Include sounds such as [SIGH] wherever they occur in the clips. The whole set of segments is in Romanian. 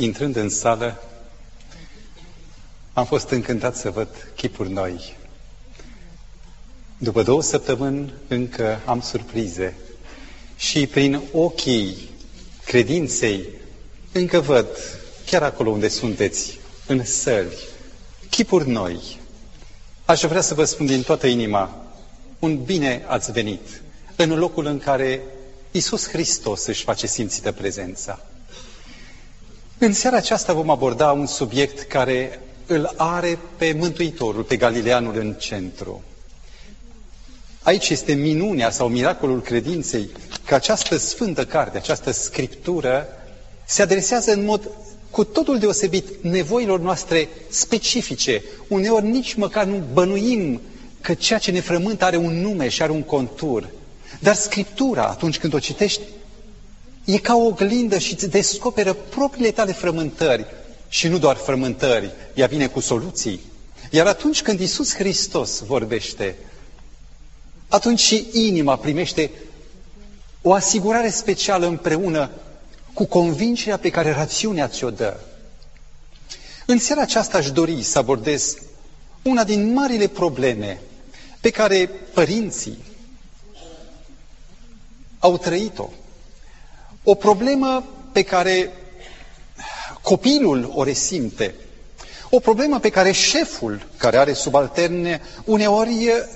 Intrând în sală, am fost încântat să văd chipuri noi. După două săptămâni încă am surprize și prin ochii credinței încă văd, chiar acolo unde sunteți, în săli, chipuri noi. Aș vrea să vă spun din toată inima, un bine ați venit în locul în care Isus Hristos își face simțită prezența. În seara aceasta vom aborda un subiect care îl are pe Mântuitorul, pe Galileanul în centru. Aici este minunea sau miracolul credinței că această sfântă carte, această scriptură, se adresează în mod cu totul deosebit nevoilor noastre specifice. Uneori nici măcar nu bănuim că ceea ce ne frământă are un nume și are un contur. Dar Scriptura, atunci când o citești, e ca o oglindă și îți descoperă propriile tale frământări. Și nu doar frământări, ea vine cu soluții. Iar atunci când Isus Hristos vorbește, atunci și inima primește o asigurare specială împreună cu convingerea pe care rațiunea ți-o dă. În seara aceasta aș dori să abordez una din marile probleme pe care părinții au trăit-o. O problemă pe care copilul o resimte. O problemă pe care șeful, care are subalterne, uneori e,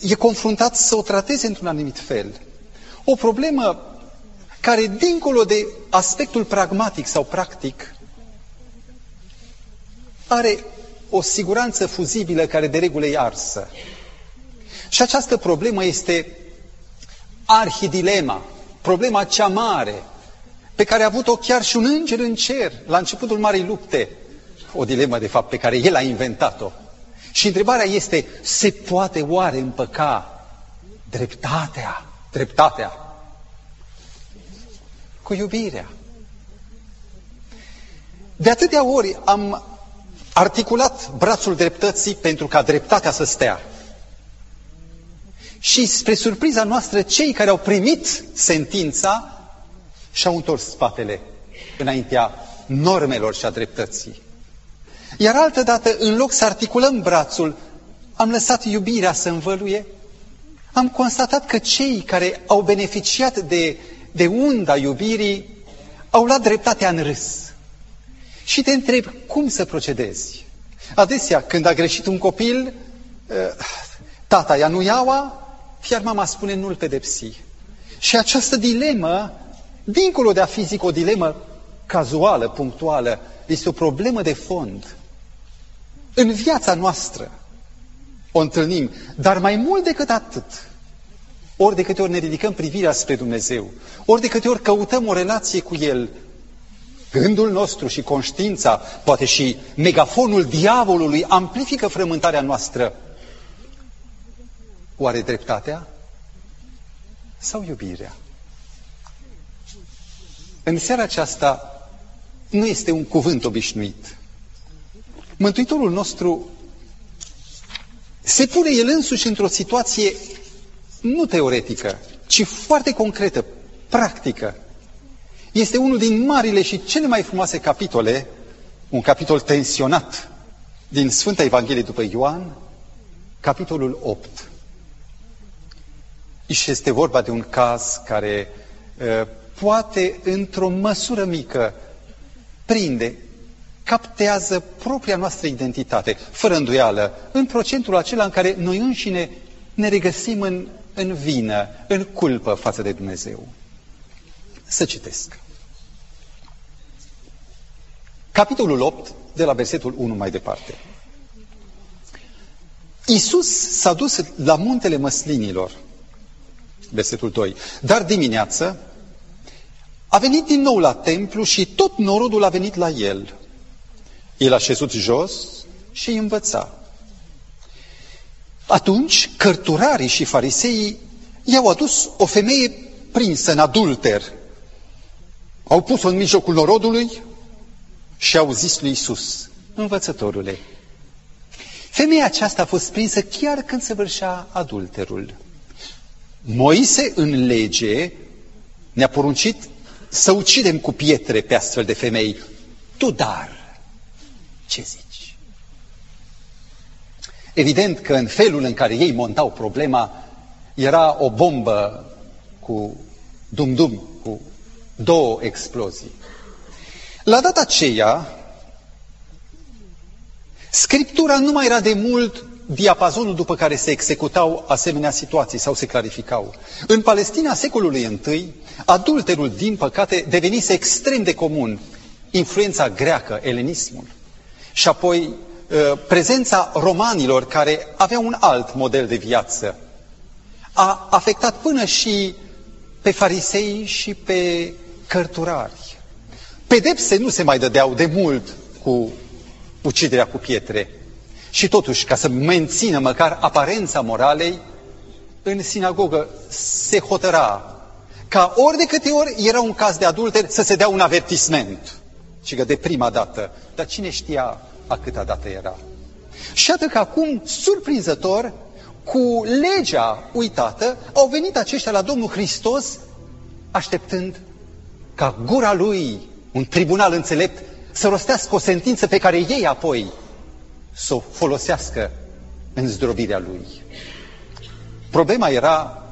e confruntat să o trateze într-un anumit fel. O problemă care, dincolo de aspectul pragmatic sau practic, are o siguranță fuzibilă care de regulă e arsă. Și această problemă este arhidilema, problema cea mare, pe care a avut-o chiar și un înger în cer la începutul Marei Lupte. O dilemă, de fapt, pe care el a inventat-o. Și întrebarea este, se poate oare împăca dreptatea, dreptatea, cu iubirea? De atâtea ori am articulat brațul dreptății pentru ca dreptatea să stea. Și spre surpriza noastră, cei care au primit sentința și-au întors spatele înaintea normelor și a dreptății. Iar altă dată, în loc să articulăm brațul, am lăsat iubirea să învăluie, am constatat că cei care au beneficiat de, de unda iubirii au luat dreptatea în râs. Și te întreb cum să procedezi. Adesea, când a greșit un copil, eh, tata ia nu iaua, iar mama spune nu-l pedepsi. Și această dilemă, dincolo de a fi, zic, o dilemă cazuală, punctuală, este o problemă de fond. În viața noastră o întâlnim, dar mai mult decât atât, ori de câte ori ne ridicăm privirea spre Dumnezeu, ori de câte ori căutăm o relație cu El, gândul nostru și conștiința, poate și megafonul diavolului amplifică frământarea noastră Oare dreptatea sau iubirea? În seara aceasta nu este un cuvânt obișnuit. Mântuitorul nostru se pune el însuși într-o situație nu teoretică, ci foarte concretă, practică. Este unul din marile și cele mai frumoase capitole, un capitol tensionat din Sfânta Evanghelie după Ioan, capitolul 8. Și este vorba de un caz care uh, poate, într-o măsură mică, prinde, captează propria noastră identitate, fără îndoială, în procentul acela în care noi înșine ne regăsim în, în vină, în culpă față de Dumnezeu. Să citesc. Capitolul 8, de la versetul 1 mai departe. Iisus s-a dus la muntele măslinilor versetul 2. Dar dimineață a venit din nou la templu și tot norodul a venit la el. El a șezut jos și îi învăța. Atunci, cărturarii și fariseii i-au adus o femeie prinsă în adulter. Au pus-o în mijlocul norodului și au zis lui Isus, învățătorule, femeia aceasta a fost prinsă chiar când se vârșea adulterul. Moise în lege ne-a poruncit să ucidem cu pietre pe astfel de femei. Tu dar, ce zici? Evident că în felul în care ei montau problema era o bombă cu dum-dum, cu două explozii. La data aceea, Scriptura nu mai era de mult diapazonul după care se executau asemenea situații sau se clarificau. În Palestina secolului I, adulterul, din păcate, devenise extrem de comun. Influența greacă, elenismul. Și apoi ă, prezența romanilor care aveau un alt model de viață a afectat până și pe farisei și pe cărturari. Pedepse nu se mai dădeau de mult cu uciderea cu pietre. Și totuși, ca să mențină măcar aparența moralei, în sinagogă se hotăra ca ori de câte ori era un caz de adulter să se dea un avertisment. Și că de prima dată. Dar cine știa a câta dată era? Și atât că acum, surprinzător, cu legea uitată, au venit aceștia la Domnul Hristos așteptând ca gura lui, un tribunal înțelept, să rostească o sentință pe care ei apoi să o folosească în zdrobirea lui. Problema era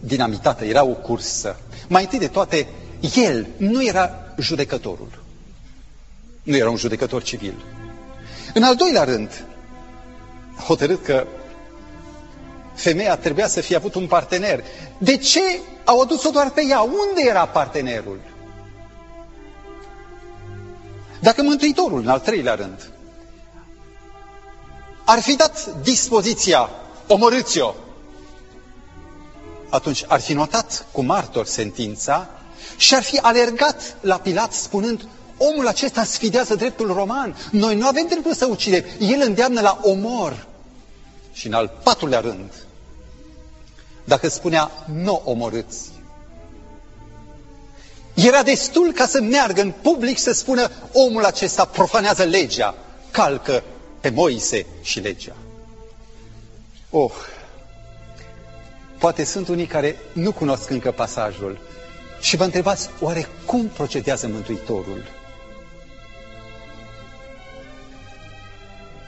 dinamitată, era o cursă. Mai întâi de toate, el nu era judecătorul. Nu era un judecător civil. În al doilea rând, hotărât că femeia trebuia să fie avut un partener. De ce au adus-o doar pe ea? Unde era partenerul? Dacă Mântuitorul, în al treilea rând, ar fi dat dispoziția, omorâți-o, atunci ar fi notat cu martor sentința și ar fi alergat la Pilat spunând, omul acesta sfidează dreptul roman, noi nu avem dreptul să ucidem, el îndeamnă la omor. Și în al patrulea rând, dacă spunea, nu omorâți, era destul ca să meargă în public să spună omul acesta profanează legea, calcă pe Moise și legea. Oh, poate sunt unii care nu cunosc încă pasajul și vă întrebați, oare cum procedează Mântuitorul?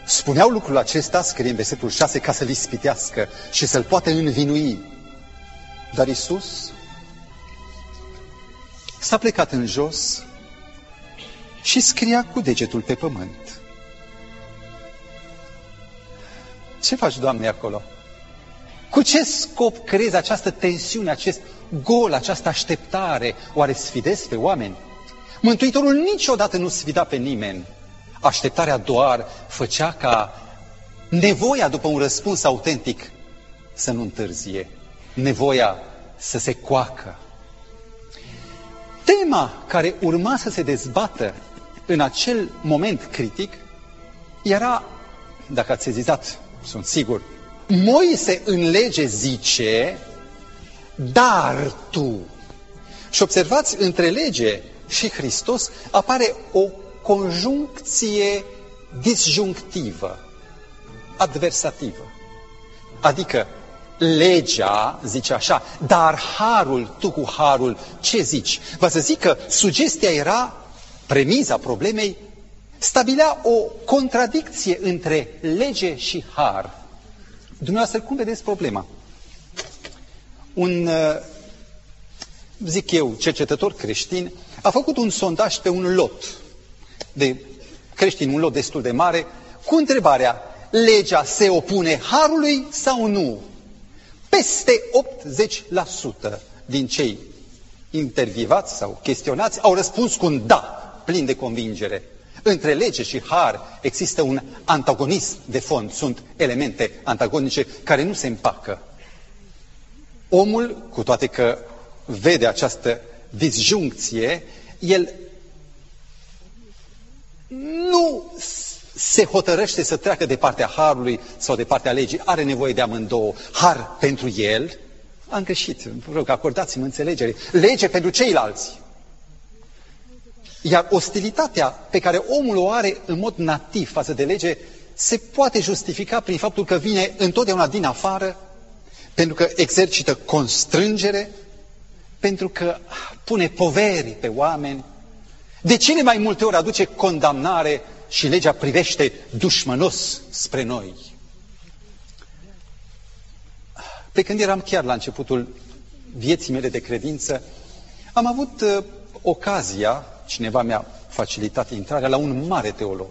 Spuneau lucrul acesta, scrie în versetul 6, ca să-l ispitească și să-l poată învinui. Dar Isus s-a plecat în jos și scria cu degetul pe pământ. Ce faci, Doamne, acolo? Cu ce scop crezi această tensiune, acest gol, această așteptare? Oare sfidezi pe oameni? Mântuitorul niciodată nu sfida pe nimeni. Așteptarea doar făcea ca nevoia după un răspuns autentic să nu întârzie, nevoia să se coacă. Tema care urma să se dezbată în acel moment critic era, dacă ați sezizat, sunt sigur, Moise în lege zice, dar tu. Și observați, între lege și Hristos apare o conjuncție disjunctivă, adversativă. Adică legea zice așa, dar harul, tu cu harul, ce zici? Vă să zic că sugestia era, premiza problemei, stabilea o contradicție între lege și har. Dumneavoastră, cum vedeți problema? Un, uh, zic eu, cercetător creștin, a făcut un sondaj pe un lot de creștini, un lot destul de mare, cu întrebarea, legea se opune harului sau nu? Peste 80% din cei intervievați sau chestionați au răspuns cu un da, plin de convingere. Între lege și har există un antagonism de fond, sunt elemente antagonice care nu se împacă. Omul, cu toate că vede această disjuncție, el nu se hotărăște să treacă de partea harului sau de partea legii, are nevoie de amândouă. Har pentru el, am greșit, vă rog, acordați-mi înțelegere. Lege pentru ceilalți. Iar ostilitatea pe care omul o are în mod nativ față de lege se poate justifica prin faptul că vine întotdeauna din afară, pentru că exercită constrângere, pentru că pune poveri pe oameni, De cele mai multe ori aduce condamnare și legea privește dușmănos spre noi. Pe când eram chiar la începutul vieții mele de credință, am avut uh, ocazia, cineva mi-a facilitat intrarea, la un mare teolog.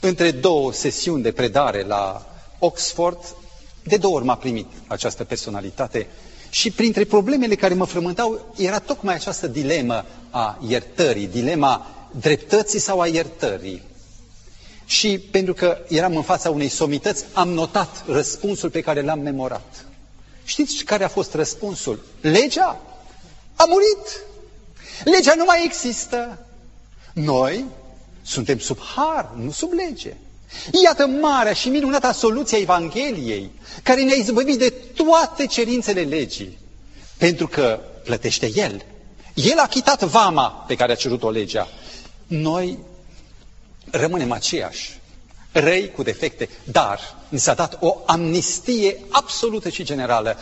Între două sesiuni de predare la Oxford, de două ori m-a primit această personalitate și printre problemele care mă frământau era tocmai această dilemă a iertării, dilema dreptății sau a iertării. Și pentru că eram în fața unei somități, am notat răspunsul pe care l-am memorat. Știți care a fost răspunsul? Legea a murit. Legea nu mai există. Noi suntem sub har, nu sub lege. Iată marea și minunata soluție a Evangheliei, care ne-a izbăvit de toate cerințele legii, pentru că plătește El. El a chitat vama pe care a cerut-o legea. Noi rămânem aceiași, răi cu defecte, dar ni s-a dat o amnistie absolută și generală.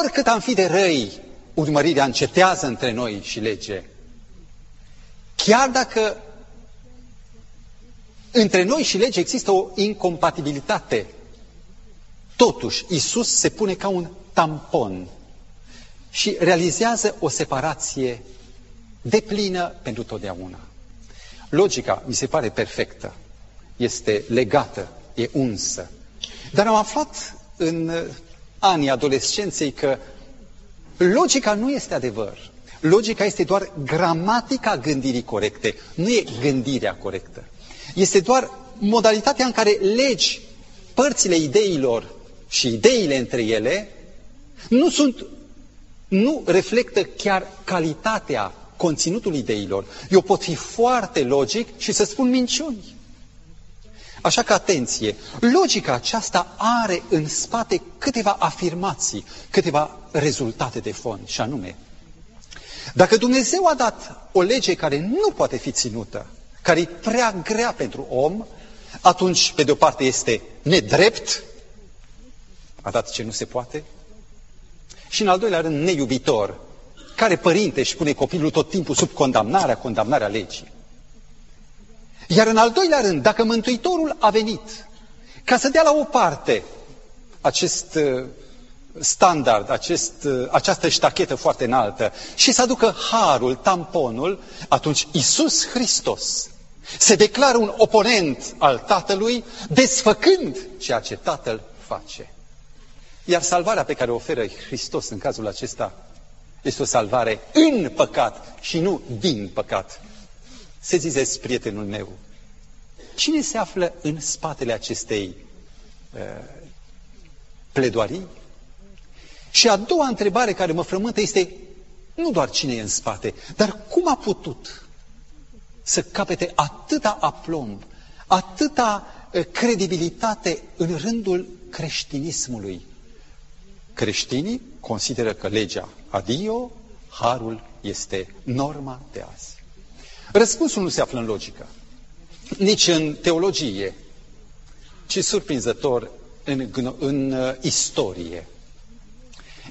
Oricât am fi de răi, urmărirea încetează între noi și lege. Chiar dacă între noi și lege există o incompatibilitate, totuși Isus se pune ca un tampon și realizează o separație deplină pentru totdeauna. Logica mi se pare perfectă, este legată, e unsă. Dar am aflat în anii adolescenței că logica nu este adevăr. Logica este doar gramatica gândirii corecte, nu e gândirea corectă. Este doar modalitatea în care legi părțile ideilor și ideile între ele nu sunt, nu reflectă chiar calitatea conținutul ideilor. Eu pot fi foarte logic și să spun minciuni. Așa că atenție, logica aceasta are în spate câteva afirmații, câteva rezultate de fond, și anume, dacă Dumnezeu a dat o lege care nu poate fi ținută, care e prea grea pentru om, atunci, pe de o parte, este nedrept, a dat ce nu se poate, și în al doilea rând, neiubitor, care părinte își pune copilul tot timpul sub condamnarea, condamnarea legii? Iar în al doilea rând, dacă Mântuitorul a venit ca să dea la o parte acest uh, standard, acest, uh, această ștachetă foarte înaltă și să aducă harul, tamponul, atunci Isus Hristos se declară un oponent al Tatălui, desfăcând ceea ce Tatăl face. Iar salvarea pe care o oferă Hristos în cazul acesta este o salvare în păcat și nu din păcat. Se zizesc prietenul meu. Cine se află în spatele acestei uh, pledoarii? Și a doua întrebare care mă frământă este nu doar cine e în spate, dar cum a putut să capete atâta aplomb, atâta uh, credibilitate în rândul creștinismului. Creștinii consideră că legea adio, harul este norma de azi. Răspunsul nu se află în logică, nici în teologie, ci surprinzător în, în uh, istorie.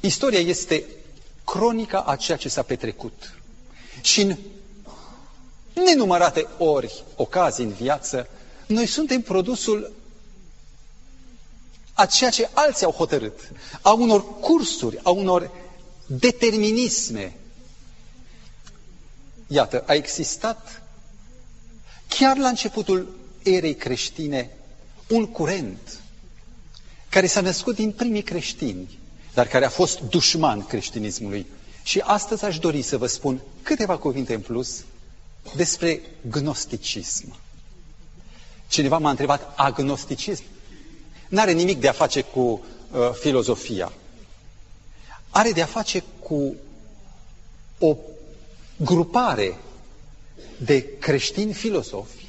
Istoria este cronica a ceea ce s-a petrecut. Și în nenumărate ori, ocazii în viață, noi suntem produsul a ceea ce alții au hotărât, a unor cursuri, a unor determinisme. Iată, a existat chiar la începutul erei creștine un curent care s-a născut din primii creștini, dar care a fost dușman creștinismului. Și astăzi aș dori să vă spun câteva cuvinte în plus despre gnosticism. Cineva m-a întrebat, agnosticism? N-are nimic de a face cu uh, filozofia. Are de a face cu o grupare de creștini filozofi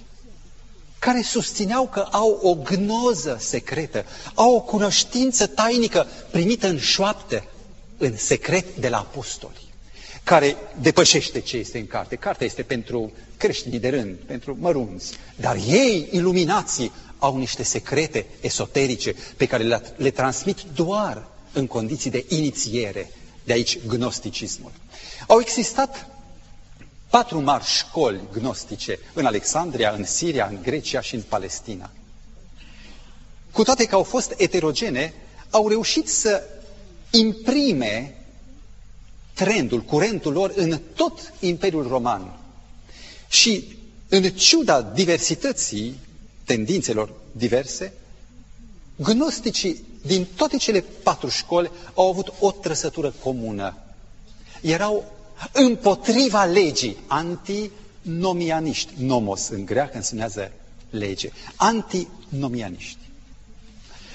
care susțineau că au o gnoză secretă, au o cunoștință tainică primită în șoaptă, în secret de la apostoli, care depășește ce este în carte. Cartea este pentru creștinii de rând, pentru mărunți, dar ei, iluminații, au niște secrete esoterice pe care le, le transmit doar în condiții de inițiere, de aici gnosticismul. Au existat patru mari școli gnostice în Alexandria, în Siria, în Grecia și în Palestina. Cu toate că au fost eterogene, au reușit să imprime trendul, curentul lor în tot Imperiul Roman. Și în ciuda diversității tendințelor diverse, gnosticii din toate cele patru școli au avut o trăsătură comună. Erau împotriva legii, antinomianiști. Nomos în greacă însemnează lege. Antinomianiști.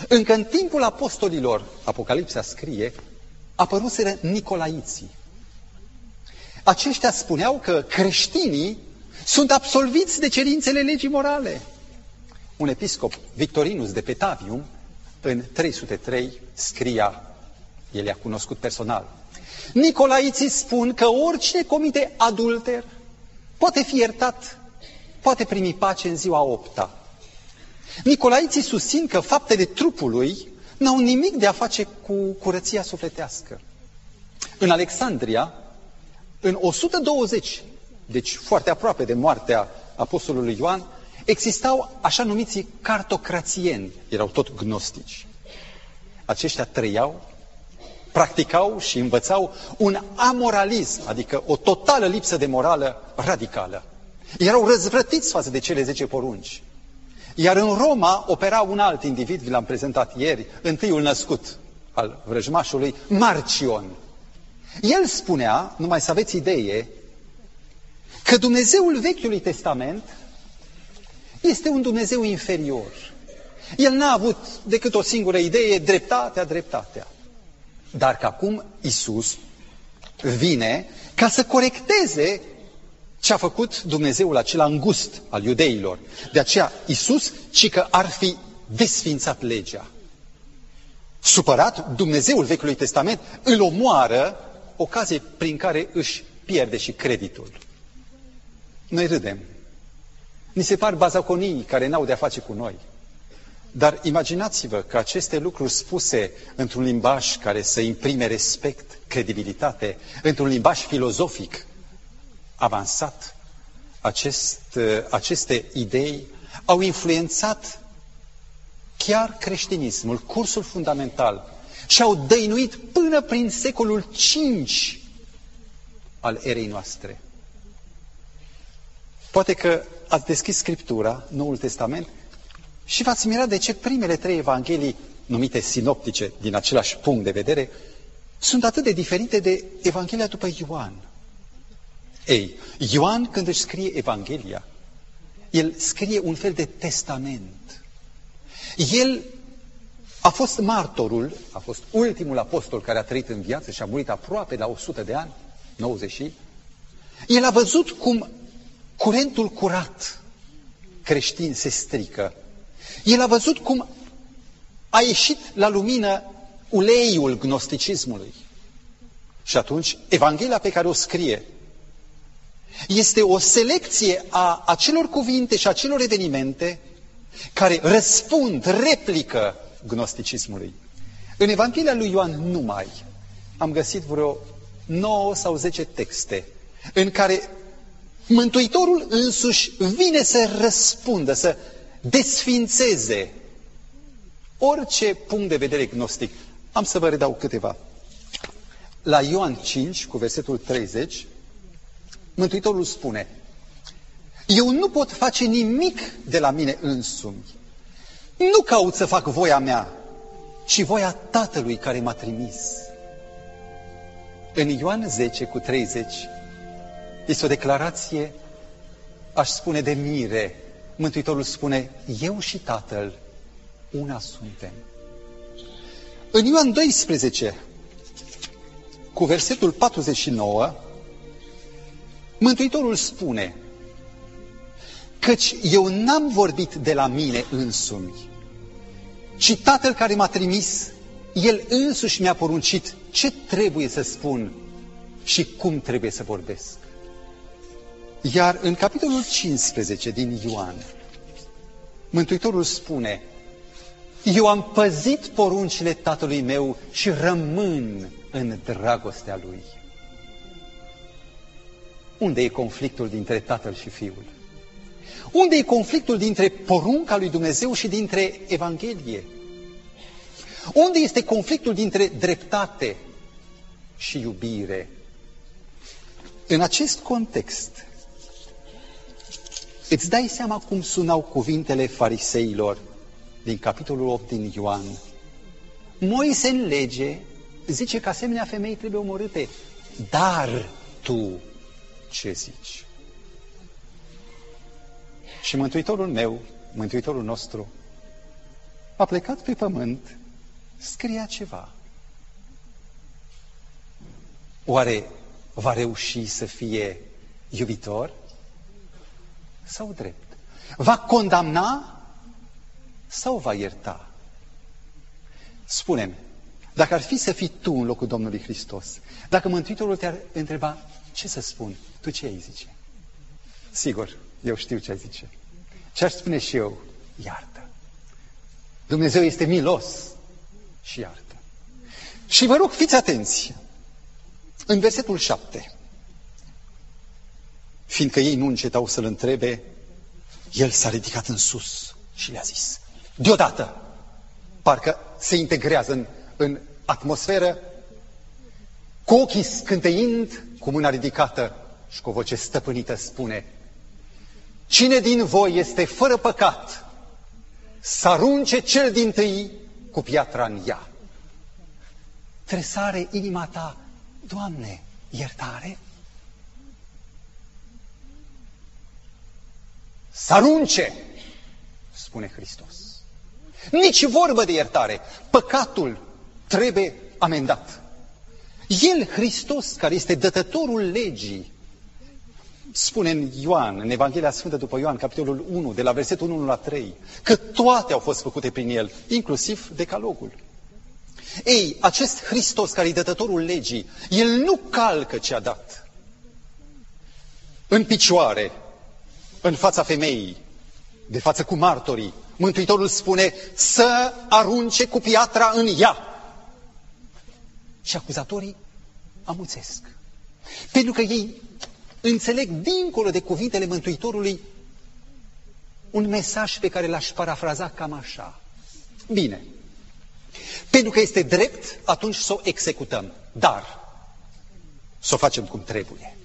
Încă în timpul apostolilor, Apocalipsa scrie, apăruseră Nicolaiții. Aceștia spuneau că creștinii sunt absolviți de cerințele legii morale. Un episcop, Victorinus de Petavium, în 303 scria, el i-a cunoscut personal, Nicolaiții spun că oricine comite adulter poate fi iertat, poate primi pace în ziua opta. Nicolaiții susțin că faptele trupului n-au nimic de a face cu curăția sufletească. În Alexandria, în 120, deci foarte aproape de moartea apostolului Ioan, existau așa numiții cartocrațieni, erau tot gnostici. Aceștia trăiau, practicau și învățau un amoralism, adică o totală lipsă de morală radicală. Erau răzvrătiți față de cele zece porunci. Iar în Roma opera un alt individ, vi l-am prezentat ieri, întâiul născut al vrăjmașului, Marcion. El spunea, numai să aveți idee, că Dumnezeul Vechiului Testament este un Dumnezeu inferior. El n-a avut decât o singură idee, dreptatea, dreptatea. Dar că acum Isus vine ca să corecteze ce a făcut Dumnezeul acela îngust al iudeilor. De aceea Isus, ci că ar fi desfințat legea. Supărat, Dumnezeul Vechiului Testament îl omoară, ocazie prin care își pierde și creditul. Noi râdem. Ni se par bazaconii care n-au de-a face cu noi. Dar imaginați-vă că aceste lucruri spuse într-un limbaj care să imprime respect, credibilitate, într-un limbaj filozofic, avansat, acest, aceste idei au influențat chiar creștinismul, cursul fundamental, și au dăinuit până prin secolul V al erei noastre. Poate că ați deschis Scriptura, Noul Testament, și v-ați mirat de ce primele trei evanghelii, numite sinoptice, din același punct de vedere, sunt atât de diferite de Evanghelia după Ioan. Ei, Ioan când își scrie Evanghelia, el scrie un fel de testament. El a fost martorul, a fost ultimul apostol care a trăit în viață și a murit aproape la 100 de ani, 90 El a văzut cum curentul curat creștin se strică. El a văzut cum a ieșit la lumină uleiul gnosticismului. Și atunci, Evanghelia pe care o scrie este o selecție a acelor cuvinte și a acelor evenimente care răspund, replică gnosticismului. În Evanghelia lui Ioan numai am găsit vreo 9 sau 10 texte în care Mântuitorul însuși vine să răspundă, să desfințeze orice punct de vedere gnostic. Am să vă redau câteva. La Ioan 5, cu versetul 30, Mântuitorul spune, eu nu pot face nimic de la mine însumi. Nu caut să fac voia mea, ci voia Tatălui care m-a trimis. În Ioan 10 cu 30 este o declarație, aș spune, de mire. Mântuitorul spune, eu și Tatăl una suntem. În Ioan 12, cu versetul 49, Mântuitorul spune, căci eu n-am vorbit de la mine însumi, ci Tatăl care m-a trimis, El însuși mi-a poruncit ce trebuie să spun și cum trebuie să vorbesc. Iar în capitolul 15 din Ioan, Mântuitorul spune, eu am păzit poruncile tatălui meu și rămân în dragostea lui. unde e conflictul dintre tatăl și fiul? Unde e conflictul dintre porunca lui Dumnezeu și dintre Evanghelie? Unde este conflictul dintre dreptate și iubire? În acest context, îți dai seama cum sunau cuvintele fariseilor din capitolul 8 din Ioan. Moise în lege zice că asemenea femei trebuie omorâte, dar tu ce zici? Și Mântuitorul meu, Mântuitorul nostru, a plecat pe pământ, scria ceva. Oare va reuși să fie iubitor sau drept? Va condamna sau va ierta? Spune-mi, dacă ar fi să fii tu în locul Domnului Hristos, dacă Mântuitorul te-ar întreba, ce să spun, tu ce ai zice? Sigur, eu știu ce ai zice. Ce aș spune și eu? Iartă. Dumnezeu este milos și iartă. Și vă rog, fiți atenți. În versetul 7, fiindcă ei nu încetau să-l întrebe, el s-a ridicat în sus și le-a zis, deodată, parcă se integrează în, în atmosferă, cu ochii scânteind, cu mâna ridicată și cu o voce stăpânită spune, Cine din voi este fără păcat, să arunce cel din tâi cu piatra în ea. Tresare inima ta, Doamne, iertare? Să arunce, spune Hristos. Nici vorbă de iertare. Păcatul trebuie amendat. El, Hristos, care este dătătorul legii, spune în Ioan, în Evanghelia Sfântă după Ioan, capitolul 1, de la versetul 1 la 3, că toate au fost făcute prin El, inclusiv decalogul. Ei, acest Hristos care e dătătorul legii, El nu calcă ce a dat. În picioare, în fața femeii, de față cu martorii, Mântuitorul spune să arunce cu piatra în ea. Și acuzatorii amuțesc. Pentru că ei înțeleg dincolo de cuvintele Mântuitorului un mesaj pe care l-aș parafraza cam așa. Bine, pentru că este drept, atunci să o executăm, dar să o facem cum trebuie.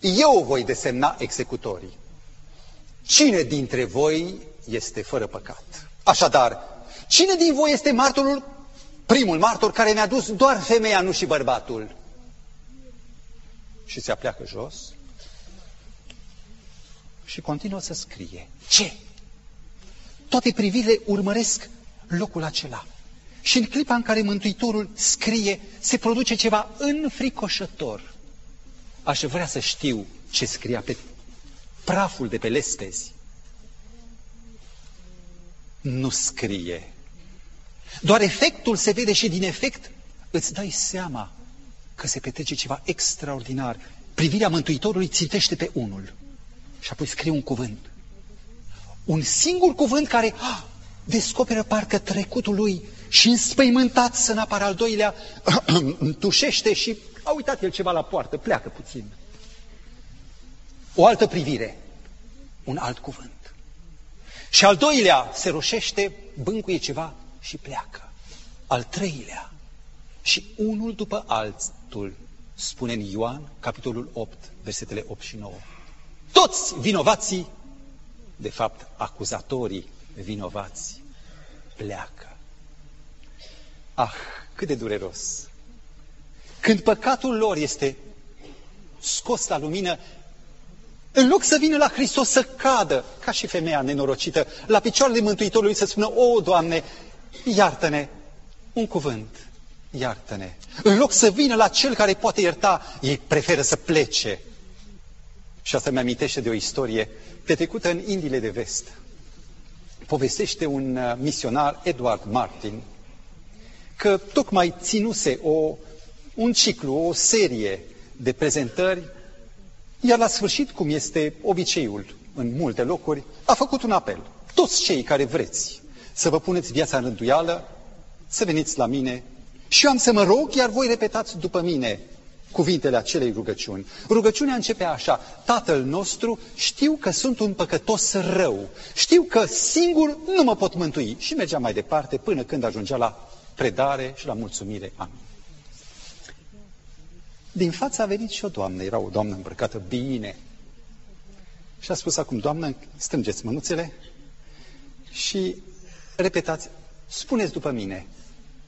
Eu voi desemna executorii. Cine dintre voi este fără păcat? Așadar, cine din voi este martorul, primul martor care ne-a dus doar femeia, nu și bărbatul? și se apleacă jos și continuă să scrie. Ce? Toate privirile urmăresc locul acela. Și în clipa în care Mântuitorul scrie, se produce ceva înfricoșător. Aș vrea să știu ce scria pe praful de pe lespezi. Nu scrie. Doar efectul se vede și din efect îți dai seama că se petrece ceva extraordinar. Privirea Mântuitorului țintește pe unul și apoi scrie un cuvânt. Un singur cuvânt care ah, descoperă parcă trecutul lui și înspăimântat să n-apară al doilea, [CLEARS THROAT] tușește și a uitat el ceva la poartă, pleacă puțin. O altă privire, un alt cuvânt. Și al doilea se roșește, bâncuie ceva și pleacă. Al treilea, și unul după altul, spune în Ioan, capitolul 8, versetele 8 și 9. Toți vinovații, de fapt acuzatorii vinovați, pleacă. Ah, cât de dureros! Când păcatul lor este scos la lumină, în loc să vină la Hristos să cadă, ca și femeia nenorocită, la picioarele Mântuitorului să spună, O, Doamne, iartă-ne, un cuvânt, iartă-ne. În loc să vină la cel care poate ierta, ei preferă să plece. Și asta mi-amintește de o istorie petrecută în Indiile de Vest. Povestește un uh, misionar, Edward Martin, că tocmai ținuse o, un ciclu, o serie de prezentări, iar la sfârșit, cum este obiceiul în multe locuri, a făcut un apel. Toți cei care vreți să vă puneți viața în rânduială, să veniți la mine și eu am să mă rog, iar voi repetați după mine. cuvintele acelei rugăciuni. Rugăciunea începe așa, Tatăl nostru, știu că sunt un păcătos rău, știu că singur nu mă pot mântui. Și mergea mai departe până când ajungea la predare și la mulțumire. Amin. Din fața a venit și o doamnă, era o doamnă îmbrăcată bine. Și a spus acum, doamnă, strângeți mânuțele și repetați, spuneți după mine,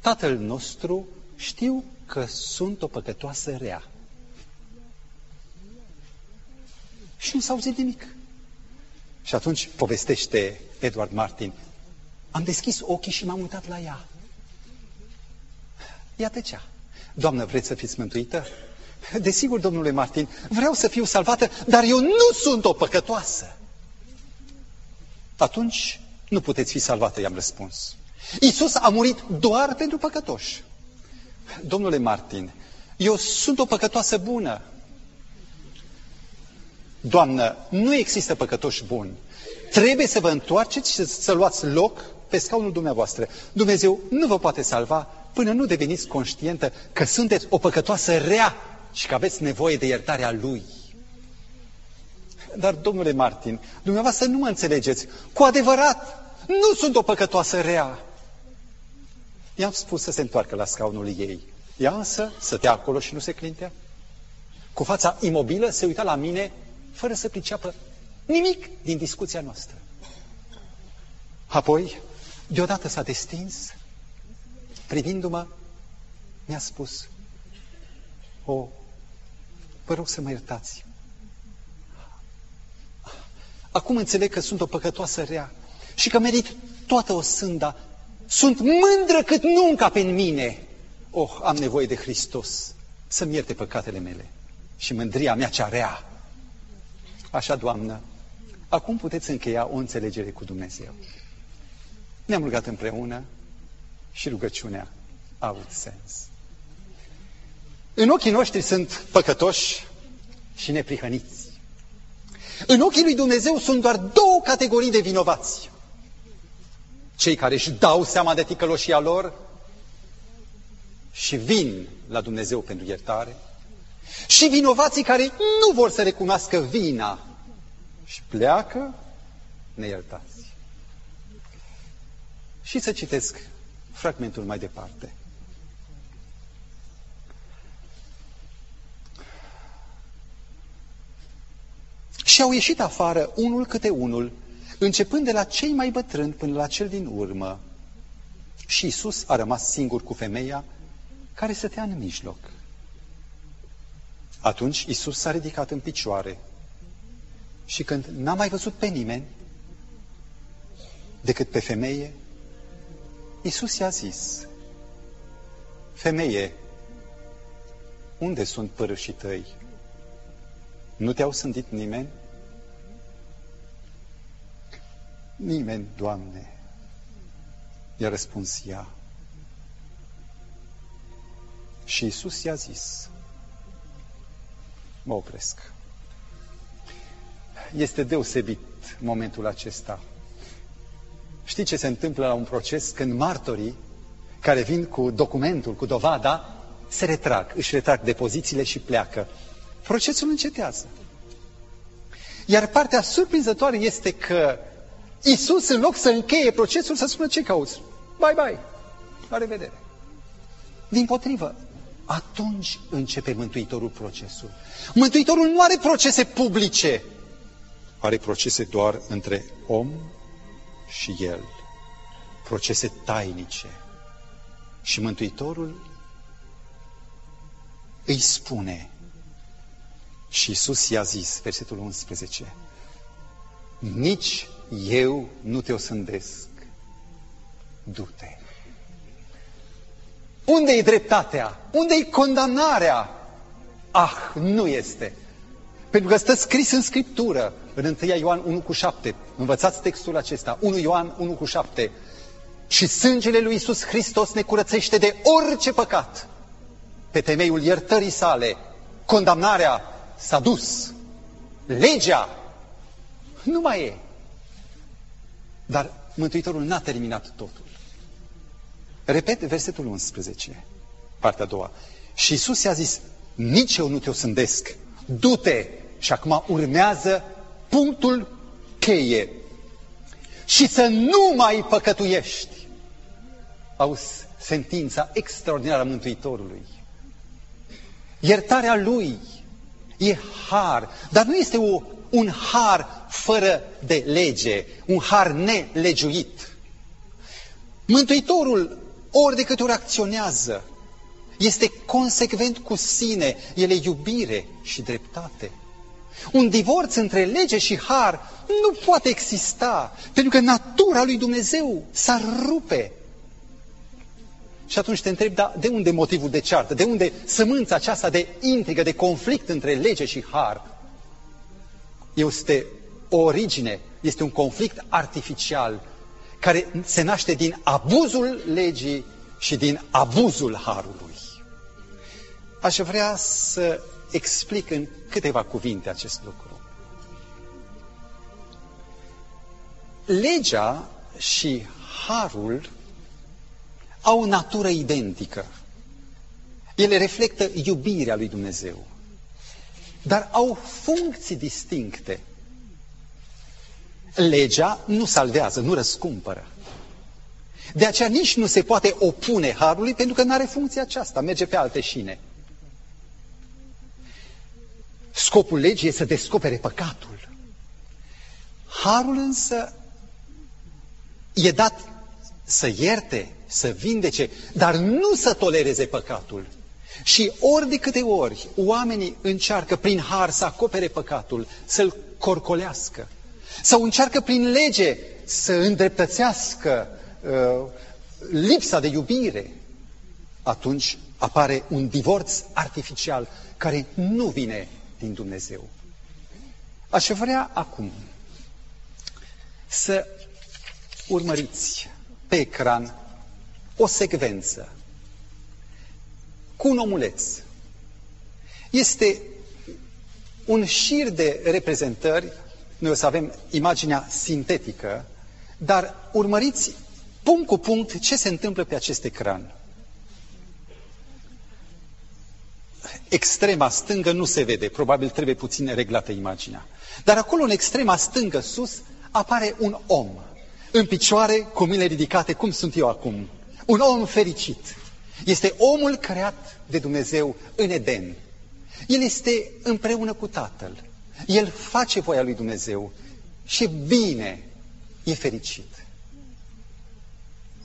Tatăl nostru, știu că sunt o păcătoasă rea. Și nu s-a auzit nimic. Și atunci povestește Edward Martin, am deschis ochii și m-am uitat la ea. Iată cea. Doamnă, vreți să fiți mântuită? [LAUGHS] Desigur, domnule Martin, vreau să fiu salvată, dar eu nu sunt o păcătoasă. Atunci nu puteți fi salvată, i-am răspuns. Iisus a murit doar pentru păcătoși. Domnule Martin, eu sunt o păcătoasă bună. Doamnă, nu există păcătoși buni. Trebuie să vă întoarceți și să luați loc pe scaunul dumneavoastră. Dumnezeu nu vă poate salva până nu deveniți conștientă că sunteți o păcătoasă rea și că aveți nevoie de iertarea Lui. Dar, domnule Martin, dumneavoastră nu mă înțelegeți. Cu adevărat, nu sunt o păcătoasă rea. I-am spus să se întoarcă la scaunul ei. Ea însă stătea acolo și nu se clintea. Cu fața imobilă se uita la mine fără să priceapă nimic din discuția noastră. Apoi, deodată s-a destins, privindu-mă, mi-a spus, o, vă rog să mă iertați. Acum înțeleg că sunt o păcătoasă rea și că merit toată o sânda sunt mândră cât nu încape în mine. Oh, am nevoie de Hristos să-mi ierte păcatele mele și mândria mea cea rea. Așa, Doamnă, acum puteți încheia o înțelegere cu Dumnezeu. Ne-am rugat împreună și rugăciunea a avut sens. În ochii noștri sunt păcătoși și neprihăniți. În ochii lui Dumnezeu sunt doar două categorii de vinovați cei care își dau seama de ticăloșia lor și vin la Dumnezeu pentru iertare, și vinovații care nu vor să recunoască vina și pleacă neiertați. Și să citesc fragmentul mai departe. Și au ieșit afară unul câte unul începând de la cei mai bătrâni până la cel din urmă. Și Isus a rămas singur cu femeia care stătea în mijloc. Atunci Isus s-a ridicat în picioare și când n-a mai văzut pe nimeni decât pe femeie, Isus i-a zis, Femeie, unde sunt părâșii tăi? Nu te-au sândit nimeni? Nimeni, Doamne, i-a răspuns ea. Și Isus i-a zis, mă opresc. Este deosebit momentul acesta. Știi ce se întâmplă la un proces când martorii care vin cu documentul, cu dovada, se retrag, își retrag depozițiile și pleacă. Procesul încetează. Iar partea surprinzătoare este că Iisus, în loc să încheie procesul, să spună ce cauți? Bye-bye, la revedere. Din potrivă, atunci începe Mântuitorul procesul. Mântuitorul nu are procese publice, are procese doar între om și el. Procese tainice. Și Mântuitorul îi spune, și Iisus i-a zis, versetul 11, nici eu nu te osândesc. Du-te. Unde e dreptatea? Unde e condamnarea? Ah, nu este. Pentru că stă scris în Scriptură, în 1 Ioan 1 cu 7. Învățați textul acesta, 1 Ioan 1 cu 7. Și sângele lui Isus Hristos ne curățește de orice păcat. Pe temeiul iertării sale, condamnarea s-a dus. Legea nu mai e. Dar Mântuitorul n-a terminat totul. Repet versetul 11, partea a doua. Și Isus i-a zis, nici eu nu te osândesc. Du-te! Și acum urmează punctul cheie. Și să nu mai păcătuiești. Auzi sentința extraordinară a Mântuitorului. Iertarea Lui e har, dar nu este o, un har fără de lege, un har nelegiuit. Mântuitorul, ori de câte ori acționează, este consecvent cu sine, el e iubire și dreptate. Un divorț între lege și har nu poate exista, pentru că natura lui Dumnezeu s-ar rupe. Și atunci te întreb, da, de unde motivul de ceartă? De unde sămânța aceasta de intrigă, de conflict între lege și har? Este o origine, este un conflict artificial care se naște din abuzul legii și din abuzul harului. Aș vrea să explic în câteva cuvinte acest lucru. Legea și harul au o natură identică. Ele reflectă iubirea lui Dumnezeu, dar au funcții distincte. Legea nu salvează, nu răscumpără. De aceea nici nu se poate opune harului pentru că nu are funcția aceasta, merge pe alte șine. Scopul legii este să descopere păcatul. Harul însă e dat să ierte, să vindece, dar nu să tolereze păcatul. Și ori de câte ori oamenii încearcă prin har să acopere păcatul, să-l corcolească, sau încearcă prin lege să îndreptățească uh, lipsa de iubire, atunci apare un divorț artificial care nu vine din Dumnezeu. Aș vrea acum să urmăriți pe ecran o secvență cu un omuleț. Este un șir de reprezentări, noi o să avem imaginea sintetică, dar urmăriți punct cu punct ce se întâmplă pe acest ecran. extrema stângă nu se vede, probabil trebuie puțin reglată imaginea. Dar acolo, în extrema stângă sus, apare un om, în picioare, cu mâinile ridicate, cum sunt eu acum. Un om fericit. Este omul creat de Dumnezeu în Eden. El este împreună cu Tatăl. El face voia lui Dumnezeu și bine, e fericit.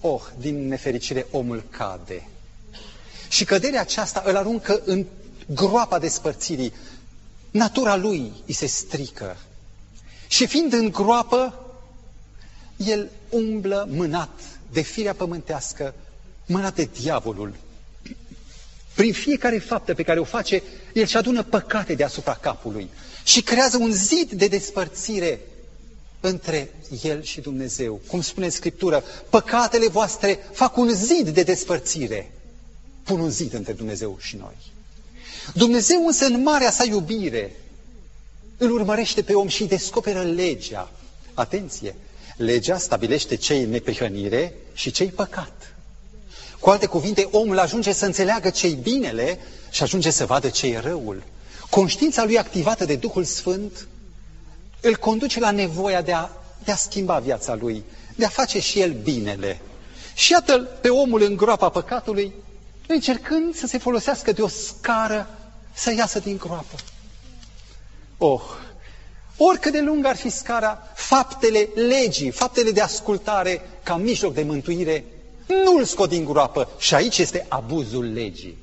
Oh, din nefericire omul cade. Și căderea aceasta îl aruncă în groapa despărțirii. Natura lui îi se strică. Și fiind în groapă, el umblă mânat de firea pământească, mânat de diavolul. Prin fiecare faptă pe care o face, el își adună păcate deasupra capului și creează un zid de despărțire între el și Dumnezeu. Cum spune în Scriptură, păcatele voastre fac un zid de despărțire. Pun un zid între Dumnezeu și noi. Dumnezeu însă în marea sa iubire îl urmărește pe om și îi descoperă legea. Atenție! Legea stabilește ce-i neprihănire și ce-i păcat. Cu alte cuvinte, omul ajunge să înțeleagă ce-i binele și ajunge să vadă ce-i răul. Conștiința lui activată de Duhul Sfânt îl conduce la nevoia de a, de a schimba viața lui, de a face și el binele. Și iată pe omul în groapa păcatului, încercând să se folosească de o scară să iasă din groapă. Oh, oricât de lungă ar fi scara, faptele legii, faptele de ascultare ca mijloc de mântuire, nu îl scot din groapă. Și aici este abuzul legii.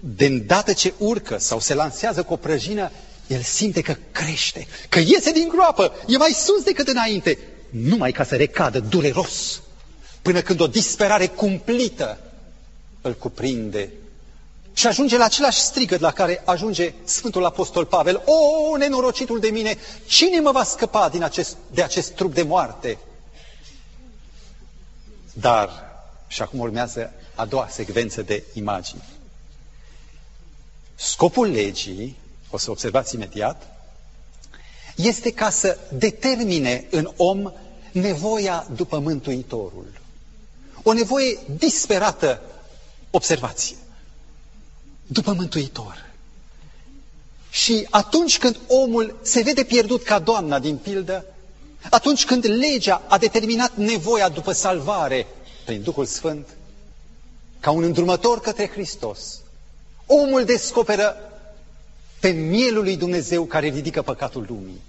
De îndată ce urcă sau se lansează cu o prăjină, el simte că crește, că iese din groapă, e mai sus decât înainte, numai ca să recadă dureros, până când o disperare cumplită îl cuprinde și ajunge la același strigăt la care ajunge Sfântul Apostol Pavel. O, nenorocitul de mine, cine mă va scăpa din acest, de acest trup de moarte? Dar, și acum urmează a doua secvență de imagini. Scopul legii, o să observați imediat, este ca să determine în om nevoia după Mântuitorul. O nevoie disperată, observație. După Mântuitor. Și atunci când omul se vede pierdut ca doamna din pildă, atunci când legea a determinat nevoia după salvare prin Duhul Sfânt, ca un îndrumător către Hristos, omul descoperă pe mielul lui Dumnezeu care ridică păcatul lumii.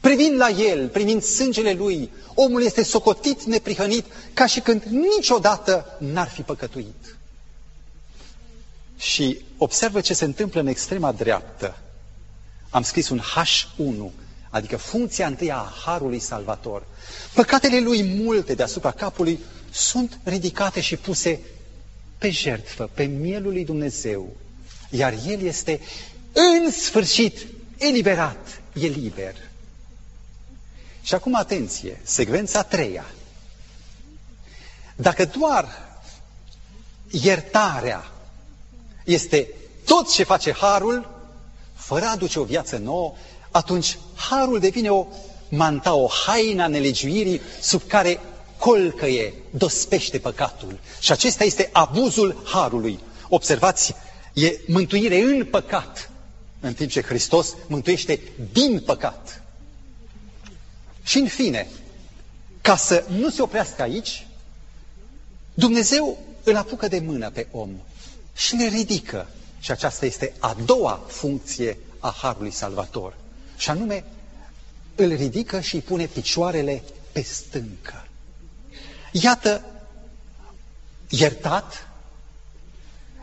Privind la el, primind sângele lui, omul este socotit, neprihănit, ca și când niciodată n-ar fi păcătuit. Și observă ce se întâmplă în extrema dreaptă. Am scris un H1, adică funcția întâi a Harului Salvator. Păcatele lui multe deasupra capului sunt ridicate și puse pe jertfă, pe mielul lui Dumnezeu. Iar el este în sfârșit eliberat, e liber. Și acum atenție, secvența a treia. Dacă doar iertarea este tot ce face harul, fără a aduce o viață nouă, atunci harul devine o manta, o haina nelegiuirii sub care colcăie, dospește păcatul. Și acesta este abuzul harului. Observați, e mântuire în păcat, în timp ce Hristos mântuiește din păcat. Și în fine, ca să nu se oprească aici, Dumnezeu îl apucă de mână pe om și le ridică. Și aceasta este a doua funcție a Harului Salvator. Și anume, îl ridică și îi pune picioarele pe stâncă. Iată, iertat,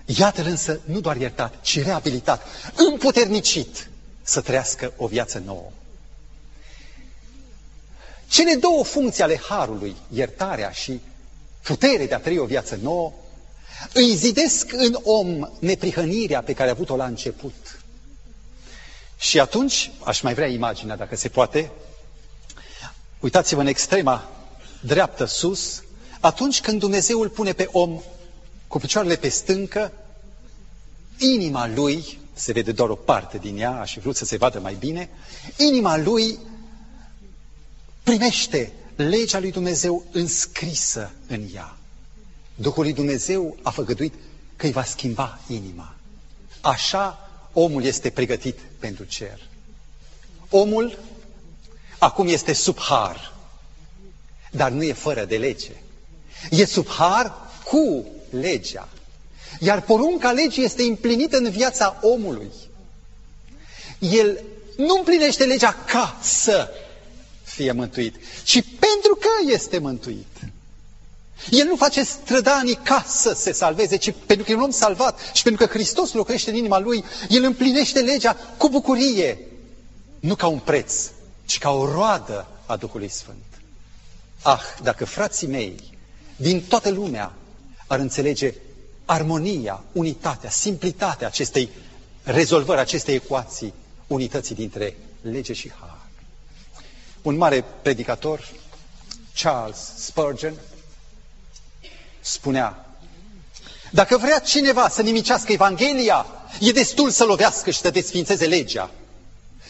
iată-l însă nu doar iertat, ci reabilitat, împuternicit să trăiască o viață nouă. Cele două funcții ale Harului, iertarea și putere de a trăi o viață nouă, îi zidesc în om neprihănirea pe care a avut-o la început. Și atunci, aș mai vrea imaginea, dacă se poate, uitați-vă în extrema dreaptă sus, atunci când Dumnezeu îl pune pe om cu picioarele pe stâncă, inima lui, se vede doar o parte din ea, aș fi vrut să se vadă mai bine, inima lui primește legea lui Dumnezeu înscrisă în ea. Duhul lui Dumnezeu a făgăduit că îi va schimba inima. Așa omul este pregătit pentru cer. Omul acum este sub har, dar nu e fără de lege. E sub har cu legea. Iar porunca legii este împlinită în viața omului. El nu împlinește legea ca să fie mântuit, ci pentru că este mântuit. El nu face strădanii ca să se salveze, ci pentru că e un om salvat și pentru că Hristos locuiește în inima lui, el împlinește legea cu bucurie, nu ca un preț, ci ca o roadă a Duhului Sfânt. Ah, dacă frații mei din toată lumea ar înțelege armonia, unitatea, simplitatea acestei rezolvări, acestei ecuații, unității dintre lege și har. Un mare predicator, Charles Spurgeon, spunea, dacă vrea cineva să nimicească Evanghelia, e destul să lovească și să desfințeze legea.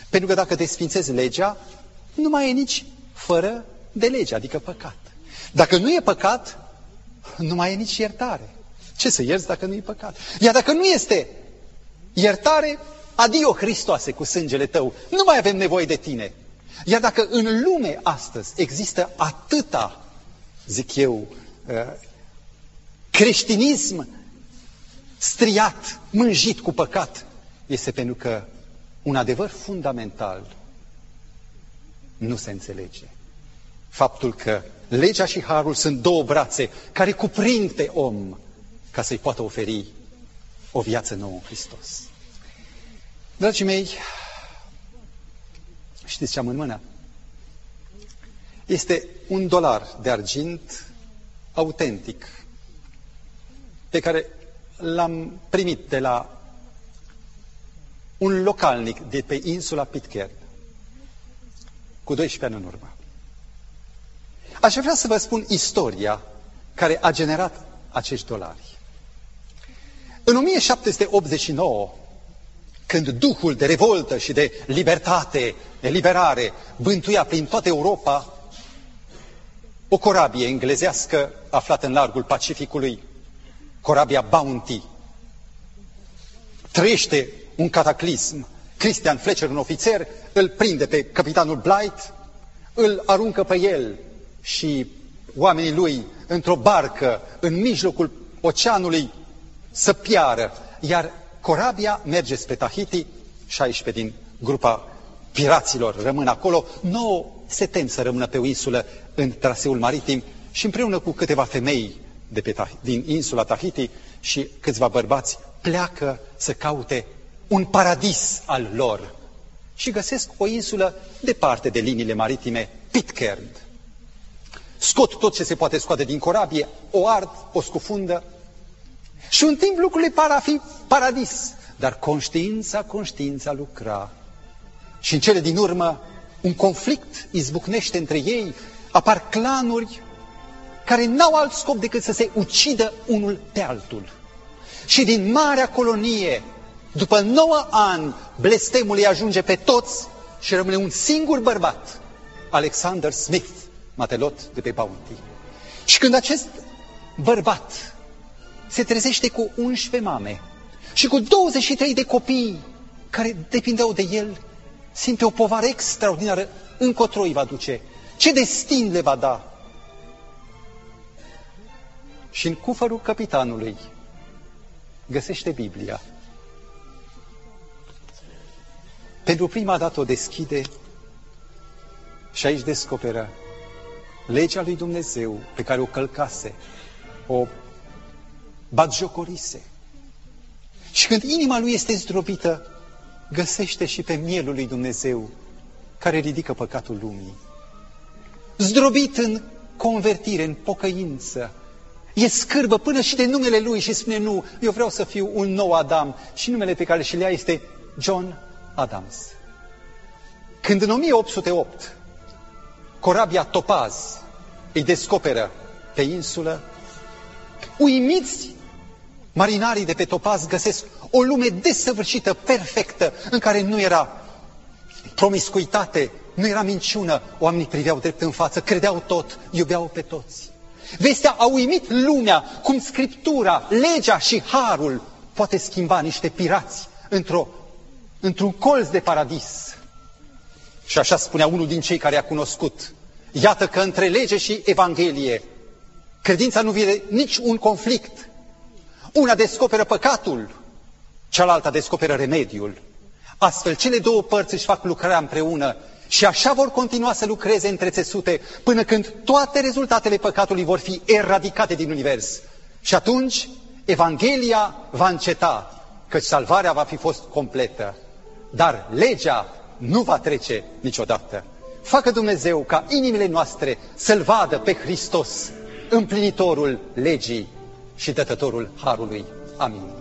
Pentru că dacă desfințezi legea, nu mai e nici fără de lege, adică păcat. Dacă nu e păcat, nu mai e nici iertare. Ce să ierți dacă nu e păcat? Iar dacă nu este iertare, adio Hristoase cu sângele tău, nu mai avem nevoie de tine. Iar dacă în lume astăzi există atâta, zic eu, uh, creștinism striat, mânjit cu păcat, este pentru că un adevăr fundamental nu se înțelege. Faptul că legea și harul sunt două brațe care cuprind pe om ca să-i poată oferi o viață nouă în Hristos. Dragii mei, știți ce am în mână? Este un dolar de argint autentic pe care l-am primit de la un localnic de pe insula Pitcairn cu 12 ani în urmă. Aș vrea să vă spun istoria care a generat acești dolari. În 1789, când duhul de revoltă și de libertate, de liberare, bântuia prin toată Europa, o corabie englezească aflată în largul Pacificului, corabia Bounty, trăiește un cataclism. Christian Fletcher, un ofițer, îl prinde pe capitanul Blight, îl aruncă pe el și oamenii lui într-o barcă în mijlocul oceanului să piară, iar corabia merge spre Tahiti, 16 din grupa piraților. Rămân acolo, nouă se tem să rămână pe o insulă în traseul maritim și împreună cu câteva femei de pe, din insula Tahiti și câțiva bărbați pleacă să caute un paradis al lor și găsesc o insulă departe de liniile maritime, Pitcairn. Scot tot ce se poate scoate din corabie, o ard, o scufundă și un timp lucrurile par a fi paradis, dar conștiința, conștiința lucra. Și în cele din urmă, un conflict izbucnește între ei, apar clanuri care n-au alt scop decât să se ucidă unul pe altul. Și din marea colonie, după nouă ani, blestemul îi ajunge pe toți și rămâne un singur bărbat, Alexander Smith, matelot de pe Bounty. Și când acest bărbat se trezește cu 11 mame și cu 23 de copii care depindeau de el, simte o povară extraordinară încotro îi va duce. Ce destin le va da? Și în cufărul capitanului găsește Biblia. Pentru prima dată o deschide și aici descoperă legea lui Dumnezeu pe care o călcase, o batjocorise. Și când inima lui este zdrobită, găsește și pe mielul lui Dumnezeu care ridică păcatul lumii. Zdrobit în convertire, în pocăință, e scârbă până și de numele lui și spune nu, eu vreau să fiu un nou Adam și numele pe care și le ia este John Adams. Când în 1808 corabia Topaz îi descoperă pe insulă, uimiți marinarii de pe Topaz găsesc o lume desăvârșită, perfectă, în care nu era promiscuitate, nu era minciună, oamenii priveau drept în față, credeau tot, iubeau pe toți. Vestea a uimit lumea cum Scriptura, legea și harul poate schimba niște pirați într-o, într-un colț de paradis. Și așa spunea unul din cei care a cunoscut. Iată că între lege și Evanghelie, credința nu vine nici un conflict. Una descoperă păcatul, cealaltă descoperă remediul. Astfel, cele două părți își fac lucrarea împreună și așa vor continua să lucreze între țesute până când toate rezultatele păcatului vor fi eradicate din univers. Și atunci Evanghelia va înceta, căci salvarea va fi fost completă. Dar legea nu va trece niciodată. Facă Dumnezeu ca inimile noastre să-L vadă pe Hristos, împlinitorul legii și dătătorul harului. Amin.